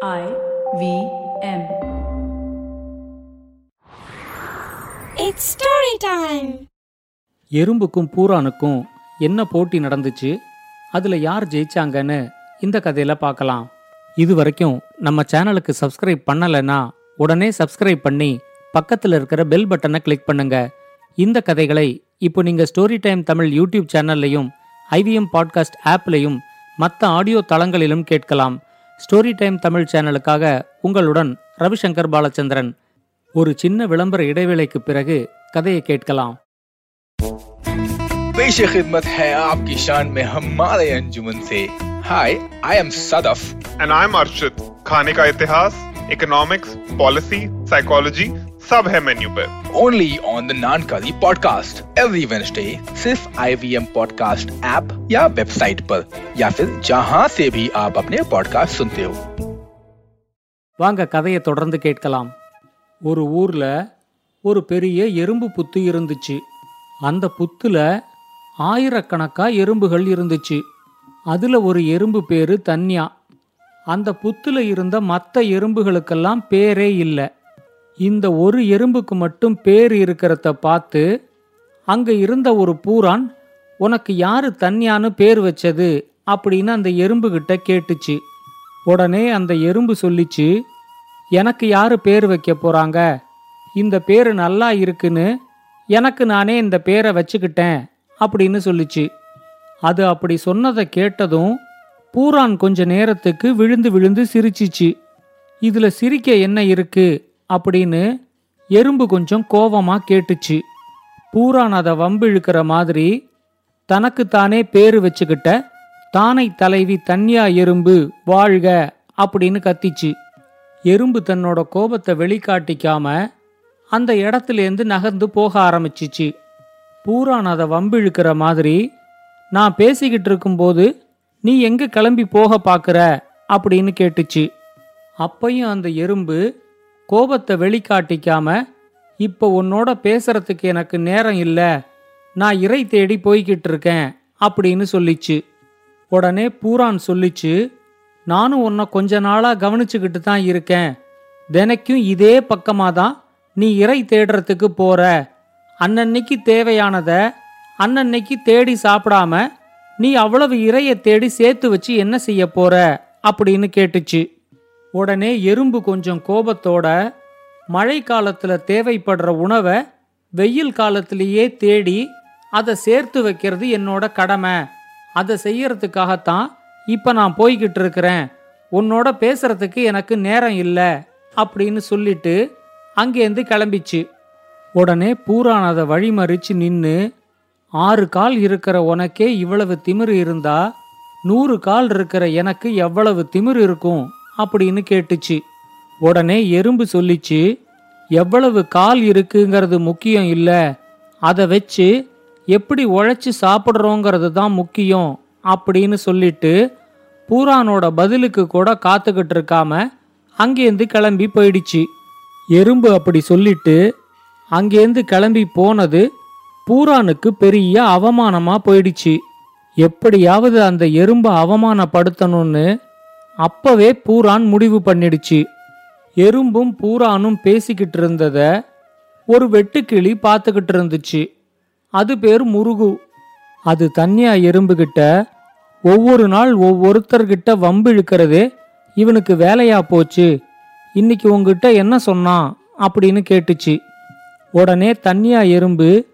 I V M. It's story time. எறும்புக்கும் பூரானுக்கும் என்ன போட்டி நடந்துச்சு அதுல யார் ஜெயிச்சாங்கன்னு இந்த கதையில பார்க்கலாம் இது வரைக்கும் நம்ம சேனலுக்கு சப்ஸ்கிரைப் பண்ணலைன்னா உடனே சப்ஸ்கிரைப் பண்ணி பக்கத்துல இருக்கிற பெல் பட்டனை கிளிக் பண்ணுங்க இந்த கதைகளை இப்போ நீங்க ஸ்டோரி டைம் தமிழ் யூடியூப் சேனல்லையும் ஐவிஎம் பாட்காஸ்ட் ஆப்லையும் மற்ற ஆடியோ தளங்களிலும் கேட்கலாம் ஸ்டோரி டைம் தமிழ் சேனலுக்காக உங்களுடன் ரவிசங்கர் பாலச்சந்திரன் ஒரு சின்ன விளம்பர இடைவேளைக்கு பிறகு கதையை கேட்கலாம் पेश खिदमत है आपकी शान में हमारे अंजुमन से hi I am Sadaf and I am Arshit खाने का इतिहास इकोनॉमिक्स पॉलिसी साइकोलॉजी सब है मेन्यू पे only on the नानकारी podcast every Wednesday सिर्फ आईवीएम पॉडकास्ट ऐप या वेबसाइट पर या फिर जहां से भी आप अपने पॉडकास्ट सुनते हो வாங்க கதையை தொடர்ந்து கேட்கலாம் ஒரு ஊர்ல ஒரு பெரிய எறும்பு புத்து இருந்துச்சு அந்த புத்துல ஆயிரக்கணக்கா எறும்புகள் இருந்துச்சு அதுல ஒரு எறும்பு பேரு தன்யா அந்த புத்துல இருந்த மற்ற எறும்புகளுக்கெல்லாம் பேரே இல்லை இந்த ஒரு எறும்புக்கு மட்டும் பேர் இருக்கிறத பார்த்து அங்க இருந்த ஒரு பூரான் உனக்கு யாரு தன்யான்னு பேர் வச்சது? அப்படின்னு அந்த எறும்புகிட்ட கேட்டுச்சு. உடனே அந்த எறும்பு சொல்லிச்சு எனக்கு யாரு பேர் வைக்க போறாங்க? இந்த பேரு நல்லா இருக்குன்னு எனக்கு நானே இந்த பேரை வச்சுக்கிட்டேன் அப்படின்னு சொல்லிச்சு. அது அப்படி சொன்னதை கேட்டதும் பூரான் கொஞ்ச நேரத்துக்கு விழுந்து விழுந்து சிரிச்சிச்சு. இதுல சிரிக்க என்ன இருக்கு? அப்படின்னு எறும்பு கொஞ்சம் கோவமாக கேட்டுச்சு. பூரான் அதை வம்பிழுக்கிற மாதிரி தனக்கு தானே பேரு வச்சுக்கிட்ட தானை தலைவி தன்யா எறும்பு வாழ்க அப்படின்னு கத்திச்சு. எறும்பு தன்னோட கோபத்தை வெளிக்காட்டிக்காம அந்த இடத்துலேருந்து நகர்ந்து போக ஆரம்பிச்சிச்சு. பூரான் அதை வம்பிழுக்கிற மாதிரி நான் பேசிக்கிட்டு இருக்கும்போது நீ எங்க கிளம்பி போக பார்க்குற அப்படின்னு கேட்டுச்சு. அப்பையும் அந்த எறும்பு கோபத்தை வெளிக்காட்டிக்காம இப்போ உன்னோட பேசுறதுக்கு எனக்கு நேரம் இல்லை. நான் இறை தேடி போய்கிட்டு இருக்கேன் அப்படின்னு சொல்லிச்சு. உடனே பூரான் சொல்லிச்சு நானும் உன்னை கொஞ்ச நாளா கவனிச்சுக்கிட்டு தான் இருக்கேன். தினைக்கும் இதே பக்கமாக தான் நீ இறை தேடுறதுக்கு போற. அன்னன்னைக்கு தேவையானத அன்னன்னைக்கு தேடி சாப்பிடாம நீ அவ்வளவு இறைய தேடி சேர்த்து வச்சு என்ன செய்ய போற? அப்படின்னு கேட்டுச்சு. உடனே எறும்பு கொஞ்சம் கோபத்தோட மழை தேவைப்படுற உணவை வெயில் காலத்திலேயே தேடி அதை சேர்த்து வைக்கிறது என்னோட கடமை. அதை செய்யறதுக்காகத்தான் இப்போ நான் போய்கிட்டு இருக்கிறேன். உன்னோட பேசுறதுக்கு எனக்கு நேரம் இல்லை அப்படின்னு சொல்லிட்டு அங்கேருந்து கிளம்பிச்சு. உடனே பூரானதை வழிமறிச்சு நின்று ஆறு கால் இருக்கிற உனக்கே இவ்வளவு திமிரு இருந்தா நூறு கால் இருக்கிற எனக்கு எவ்வளவு திமிரு இருக்கும்? அப்படின்னு கேட்டுச்சு. உடனே எறும்பு சொல்லிச்சு எவ்வளவு கால் இருக்குங்கிறது முக்கியம் இல்ல. அதை வச்சு எப்படி உழைச்சி சாப்பிட்றோங்கிறது தான் முக்கியம் அப்படின்னு சொல்லிட்டு பூரானோட பதிலுக்கு கூட காத்துக்கிட்டு இருக்காம அங்கேருந்து கிளம்பி போயிடுச்சு. எறும்பு அப்படி சொல்லிட்டு அங்கேருந்து கிளம்பி போனது பூரானுக்கு பெரிய அவமானமா போயிடுச்சு. எப்படியாவது அந்த எறும்பை அவமானப்படுத்தணும்னு அப்பவே பூரான் முடிவு பண்ணிடுச்சு. எறும்பும் பூரானும் பேசிக்கிட்டு இருந்தத ஒரு வெட்டுக்கிளி பார்த்துக்கிட்டு இருந்துச்சு அது பேர் முருகு. அது தனியா எறும்புகிட்ட ஒவ்வொரு நாள் ஒவ்வொருத்தர்கிட்ட வம்பு இழுக்கிறதே இவனுக்கு வேலையா போச்சு. இன்னைக்கு உங்ககிட்ட என்ன சொன்னான் அப்படின்னு கேட்டுச்சு. உடனே தன்யா எறும்பு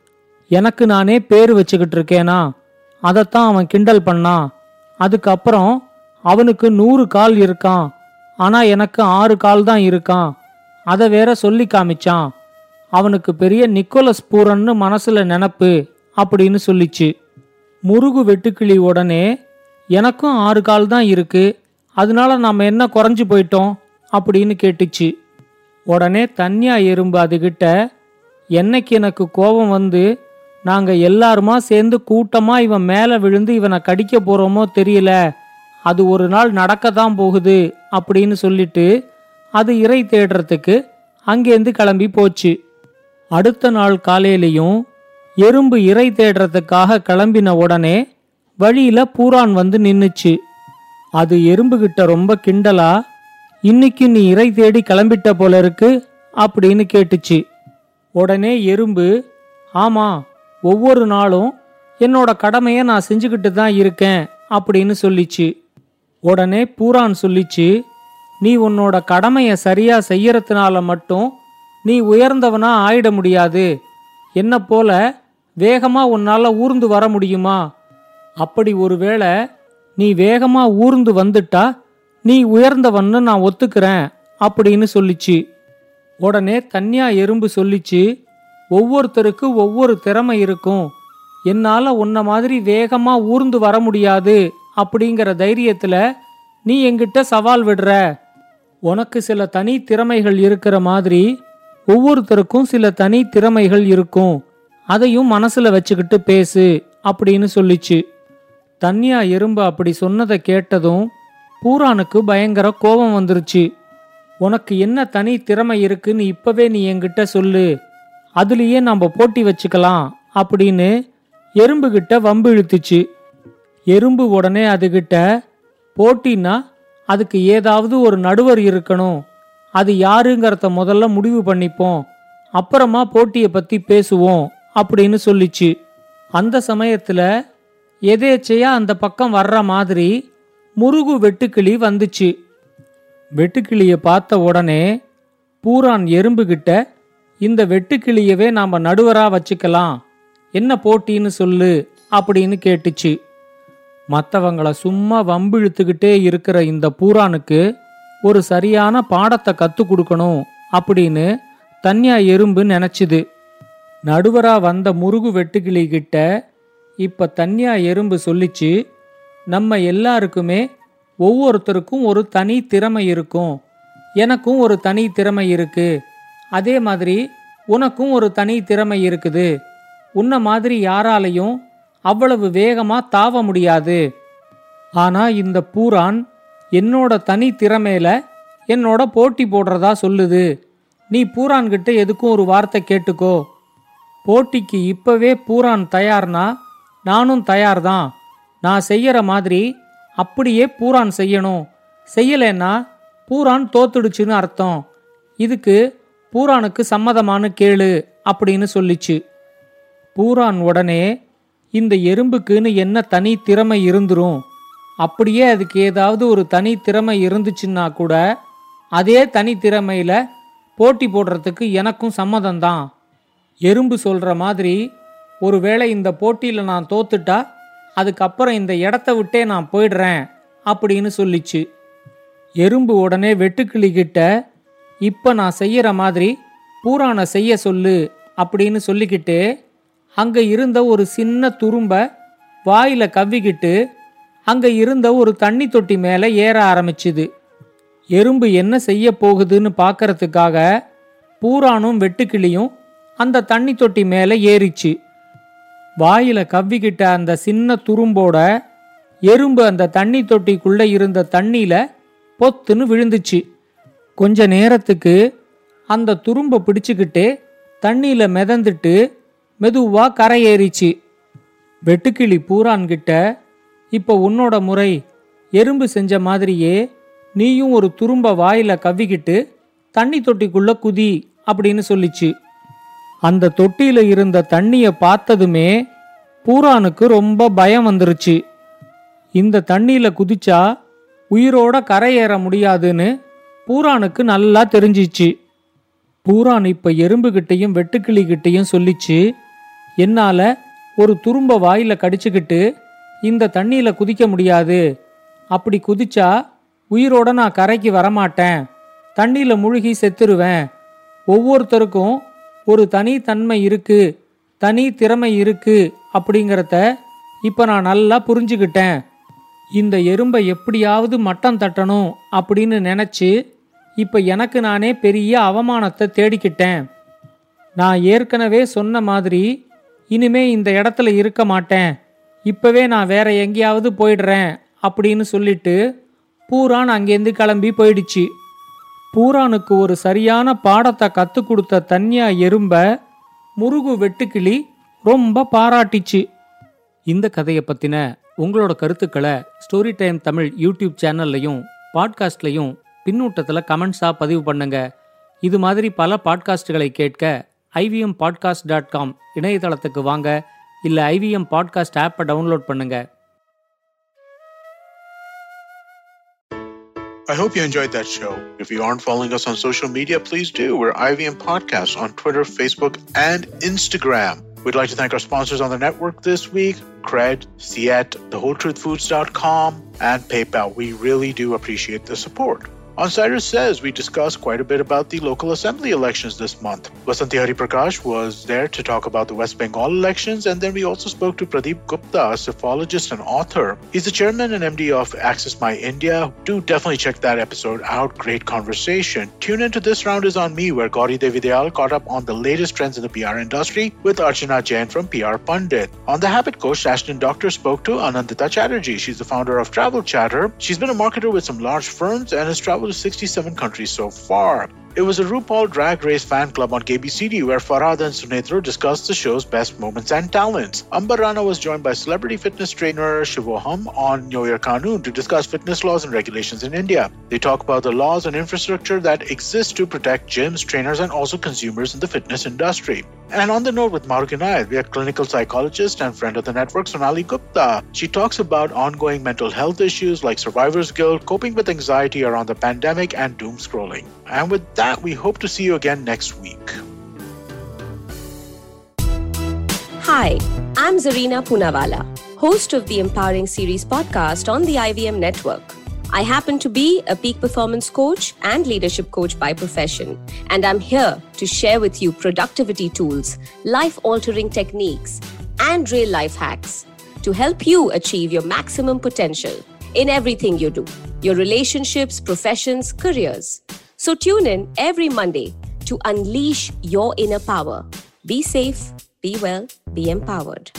எனக்கு நானே பேர் வச்சுக்கிட்டு இருக்கேனா அதைத்தான் அவன் கிண்டல் பண்ணான் அதுக்கப்புறம் அவனுக்கு நூறு கால் இருக்கான். ஆனா எனக்கு ஆறு கால் தான் இருக்கான். அதை வேற சொல்லி காமிச்சான். அவனுக்கு பெரிய நிக்கோலஸ் பூரன்னு மனசுல நினப்பு அப்படின்னு சொல்லிச்சு. முருகு வெட்டுக்கிளி உடனே எனக்கும் ஆறு கால் தான் இருக்கு. அதனால நாம என்ன குறைஞ்சு போயிட்டோம்? அப்படின்னு கேட்டுச்சு. உடனே தன்யா எறும்பு அதுகிட்ட என்னைக்கு எனக்கு கோபம் வந்து நாங்க எல்லாருமா சேர்ந்து கூட்டமா இவன் மேல விழுந்து இவனை கடிக்க போறோமோ தெரியல. அது ஒரு நாள் நடக்க தான் போகுது அப்படின்னு சொல்லிட்டு அது இறை தேடுறதுக்கு அங்கேருந்து கிளம்பி போச்சு. அடுத்த நாள் காலையிலையும் எறும்பு இறை தேடுறதுக்காக கிளம்பின உடனே வழியில பூரான் வந்து நின்னுச்சு. அது எறும்புகிட்ட ரொம்ப கிண்டலா இன்னைக்கு நீ இறை தேடி கிளம்பிட்ட போல இருக்கு அப்படின்னு கேட்டுச்சு. உடனே எறும்பு ஆமா ஒவ்வொரு நாளும் என்னோட கடமையை நான் செஞ்சுக்கிட்டு தான் இருக்கேன் அப்படின்னு சொல்லிச்சு. உடனே பூரான் சொல்லிச்சு நீ உன்னோட கடமையை சரியா செய்யறதுனால மட்டும் நீ உயர்ந்தவனா ஆயிட முடியாது. என்ன போல வேகமா உன்னால ஊர்ந்து வர முடியுமா? அப்படி ஒருவேளை நீ வேகமா ஊர்ந்து வந்துட்டா நீ உயர்ந்தவன்னு நான் ஒத்துக்கிறேன் அப்படின்னு சொல்லிச்சு. உடனே தன்யா எறும்பு சொல்லிச்சு ஒவ்வொருத்தருக்கு ஒவ்வொரு திறமை இருக்கும். என்னால உன்ன மாதிரி வேகமா ஊர்ந்து வர முடியாது. அப்படிங்கிற தைரியத்துல நீ எங்கிட்ட சவால் விடுற. உனக்கு சில தனி திறமைகள் இருக்கிற மாதிரி ஒவ்வொருத்தருக்கும் சில தனி திறமைகள் இருக்கும். அதையும் மனசுல வச்சுக்கிட்டு பேசு அப்படின்னு சொல்லிச்சு. தன்யா எறும்பு அப்படி சொன்னதை கேட்டதும் பூரானுக்கு பயங்கர கோபம் வந்துருச்சு. உனக்கு என்ன தனி திறமை இருக்குன்னு இப்பவே நீ என்கிட்ட சொல்லு. அதுலயே நம்ம போட்டி வச்சுக்கலாம் அப்படின்னு எறும்புகிட்ட வம்பு இழுத்துச்சு எறும்பு உடனே அதுகிட்ட போட்டின்னா அதுக்கு ஏதாவது ஒரு நடுவர் இருக்கணும். அது யாருங்கிறத முதல்ல முடிவு பண்ணிப்போம். அப்புறமா போட்டியை பத்தி பேசுவோம் அப்படின்னு சொல்லிச்சு. அந்த சமயத்துல எதேச்சையா அந்த பக்கம் வர்ற மாதிரி முருகு வெட்டுக்கிளி வந்துச்சு. வெட்டுக்கிளியை பார்த்த உடனே பூரான் எறும்புகிட்ட இந்த வெட்டுக்கிளியவே நாம நடுவரா வச்சுக்கலாம். என்ன போட்டின்னு சொல்லு அப்படின்னு கேட்டுச்சு. மற்றவங்கள சும்மா வம்பிழுத்துக்கிட்டே இருக்கிற இந்த பூரானுக்கு ஒரு சரியான பாடத்தை கற்றுக் கொடுக்கணும் அப்படின்னு தன்யா எறும்பு நினைச்சுது. நடுவரா வந்த முருகு வெட்டுக்கிளி கிட்ட இப்ப தன்யா எறும்பு சொல்லிச்சு நம்ம எல்லாருக்குமே ஒவ்வொருத்தருக்கும் ஒரு தனி திறமை இருக்கும். எனக்கும் ஒரு தனி திறமை இருக்கு. அதே மாதிரி உனக்கும் ஒரு தனி திறமை இருக்குது. உன்ன மாதிரி யாராலையும் அவ்வளவு வேகமா தாவ முடியாது. ஆனா இந்த பூரான் என்னோட தனி திறமையில என்னோட போட்டி போடுறதா சொல்லுது. நீ பூரான்கிட்ட எதுக்கும் ஒரு வார்த்தை கேட்டுக்கோ. போட்டிக்கு இப்பவே பூரான் தயார்னா நானும் தயார்தான். நான் செய்யற மாதிரி அப்படியே பூரான் செய்யணும். செய்யலைன்னா பூரான் தோத்துடுச்சுன்னு அர்த்தம். இதுக்கு பூரானுக்கு சம்மதமான கேளு அப்படின்னு சொல்லிச்சு. பூரான் உடனே இந்த எறும்புக்குன்னு என்ன தனி திறமை இருந்துரும்? அப்படியே அதுக்கு ஏதாவது ஒரு தனி திறமை இருந்துச்சுன்னா கூட அதே தனி திறமையில போட்டி போடுறதுக்கு எனக்கும் சம்மதம்தான். எறும்பு சொல்ற மாதிரி ஒருவேளை இந்த போட்டியில நான் தோத்துட்டா அதுக்கப்புறம் இந்த இடத்த விட்டே நான் போயிடுறேன் அப்படின்னு சொல்லிச்சு. எறும்பு உடனே வெட்டுக்கிளிக்கிட்ட இப்போ நான் செய்யற மாதிரி பூரானை செய்ய சொல்லு அப்படின்னு சொல்லிக்கிட்டு அங்க இருந்த ஒரு சின்ன துரும்ப வாயில கவ்விக்கிட்டு அங்க இருந்த ஒரு தண்ணி தொட்டி மேல ஏற ஆரம்பிச்சுது. எறும்பு என்ன செய்ய போகுதுன்னு பார்க்கறதுக்காக பூரானும் வெட்டுக்கிளியும் அந்த தண்ணி தொட்டி மேல ஏறிச்சு. வாயில கவ்விக்கிட்ட அந்த சின்ன துரும்போட எறும்பு அந்த தண்ணி தொட்டிக்குள்ள இருந்த தண்ணியில பொத்துன்னு விழுந்துச்சு. கொஞ்ச நேரத்துக்கு அந்த துரும்ப பிடிச்சுக்கிட்டு தண்ணியில மிதந்துட்டு மெதுவா கரை ஏறிச்சு வெட்டுக்கிளி பூரான்கிட்ட இப்ப உன்னோட முறை. எறும்பு செஞ்ச மாதிரியே நீயும் ஒரு துரும்ப வாயில கவ்விக்கிட்டு தண்ணி தொட்டிக்குள்ள குதி அப்படின்னு சொல்லிச்சு. அந்த தொட்டியில இருந்த தண்ணிய பார்த்ததுமே பூரானுக்கு ரொம்ப பயம் வந்துருச்சு. இந்த தண்ணியில குதிச்சா உயிரோட கரையேற முடியாதுன்னு பூரானுக்கு நல்லா தெரிஞ்சிச்சு. பூரான் இப்ப எறும்புகிட்டையும் வெட்டுக்கிளிகிட்டையும் சொல்லிச்சு என்னால ஒரு துரும்ப வாயில கடிச்சுக்கிட்டு இந்த தண்ணியில குதிக்க முடியாது. அப்படி குதிச்சா உயிரோட நான் கரைக்கு வரமாட்டேன். தண்ணியில முழுகி செத்துருவேன். ஒவ்வொருத்தருக்கும் ஒரு தனி தன்மை இருக்கு தனி திறமை இருக்கு அப்படிங்கிறத இப்ப நான் நல்லா புரிஞ்சுக்கிட்டேன். இந்த எறும்பை எப்படியாவது மட்டம் தட்டணும் அப்படின்னு நினைச்சு இப்ப எனக்கு நானே பெரிய அவமானத்தை தேடிக்கிட்டேன். நான் ஏற்கனவே சொன்ன மாதிரி இனிமே இந்த இடத்துல இருக்க மாட்டேன். இப்பவே நான் வேற எங்கேயாவது போயிடுறேன் அப்படின்னு சொல்லிட்டு பூரான் அங்கேருந்து கிளம்பி போயிடுச்சு. பூரானுக்கு ஒரு சரியான பாடத்தை கற்றுக் கொடுத்த தன்யா எறும்ப முருகு வெட்டுக்கிளி ரொம்ப பாராட்டிச்சு. இந்த கதையை பற்றின உங்களோட கருத்துக்களை ஸ்டோரி டைம் தமிழ் யூடியூப் சேனல்லையும் பாட்காஸ்ட்லையும் பின்னூட்டத்தில் கமெண்ட்ஸாக பதிவு பண்ணுங்க. இது மாதிரி பல பாட்காஸ்டுகளை கேட்க ஐவிஎம் பாட்காஸ்ட் டாட் காம் இணையதளத்துக்கு வாங்க இல்லை ஐவிஎம் பாட்காஸ்ட் ஆப்பை டவுன்லோட் பண்ணுங்க I hope you enjoyed that show. If you aren't following us on social media, please do. We're IVM Podcast on Twitter, Facebook, and Instagram. We'd like to thank our sponsors on the network this week Cred, Ciet, TheWholeTruthFoods.com, and PayPal. We really do appreciate the support. On Cyrus Says, we discussed quite a bit about the local assembly elections this month. Vasanti Hari Prakash was there to talk about the West Bengal elections, and then we also spoke to Pradeep Gupta, a psephologist and author. He's the chairman and MD of Access My India. Do definitely check that episode out. Great conversation. Tune into This Round is on Me, where Gauri Devidayal caught up on the latest trends in the PR industry with Archana Jain from PR Pundit. On the Habit Coach, Ashton Doctor spoke to Anandita Chatterjee. She's the founder of Travel Chatter. She's been a marketer with some large firms and has traveled to 67 countries so far. It was a RuPaul Drag Race fan club on KBCD where Farhad and Sunetro discussed the show's best moments and talents. Amber Rana was joined by celebrity fitness trainer Shivoham on New Year Kanun to discuss fitness laws and regulations in India. They talk about the laws and infrastructure that exist to protect gyms, trainers, and also consumers in the fitness industry. And on the note with Maruk Inayat, we have clinical psychologist and friend of the network, Sonali Gupta. She talks about ongoing mental health issues like survivor's guilt, coping with anxiety around the pandemic, and doom scrolling. And with that, we hope to see you again next week. Hi, I'm Zarina Punawala, host of the Empowering Series podcast on the IVM network. I happen to be a peak performance coach and leadership coach by profession, and I'm here to share with you productivity tools, life altering techniques, and real life hacks to help you achieve your maximum potential in everything you do your relationships, professions, careers. So tune in every Monday to unleash your inner power. Be safe, be well, be empowered.